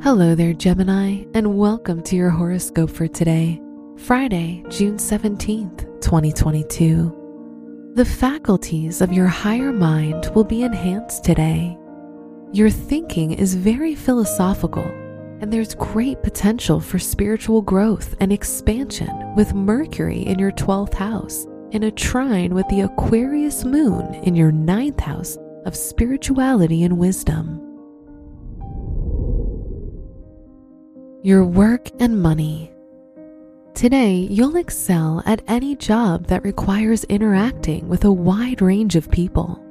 Hello there, Gemini, and welcome to your horoscope for today, Friday, June 17th, 2022. The faculties of your higher mind will be enhanced today. Your thinking is very philosophical, and there's great potential for spiritual growth and expansion with Mercury in your 12th house in a trine with the Aquarius moon in your ninth house of spirituality and wisdom. Your work and money. Today, you'll excel at any job that requires interacting with a wide range of people.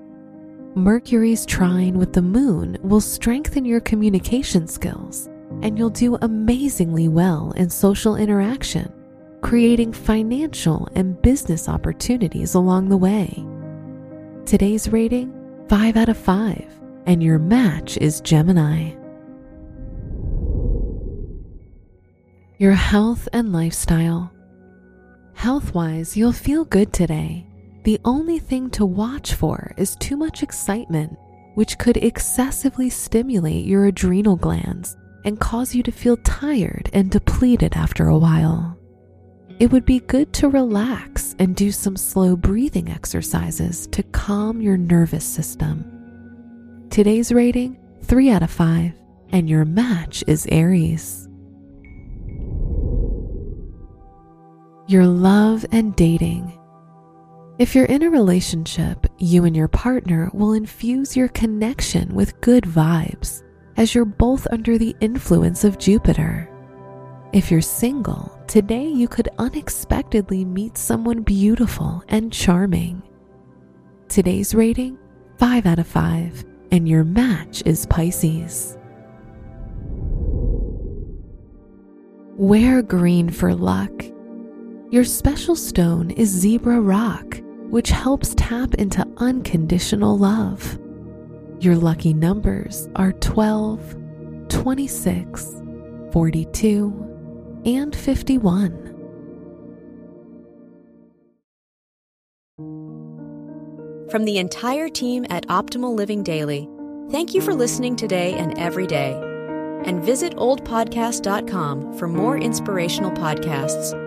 Mercury's trine with the moon will strengthen your communication skills, and you'll do amazingly well in social interaction, creating financial and business opportunities along the way. Today's rating 5 out of 5, and your match is Gemini. Your health and lifestyle. Health wise, you'll feel good today. The only thing to watch for is too much excitement, which could excessively stimulate your adrenal glands and cause you to feel tired and depleted after a while. It would be good to relax and do some slow breathing exercises to calm your nervous system. Today's rating 3 out of 5, and your match is Aries. Your love and dating. If you're in a relationship, you and your partner will infuse your connection with good vibes as you're both under the influence of Jupiter. If you're single, today you could unexpectedly meet someone beautiful and charming. Today's rating 5 out of 5, and your match is Pisces. Wear green for luck your special stone is zebra rock, which helps tap into unconditional love. Your lucky numbers are 12, 26, 42, and 51. From the entire team at Optimal Living Daily, thank you for listening today and every day. And visit oldpodcast.com for more inspirational podcasts.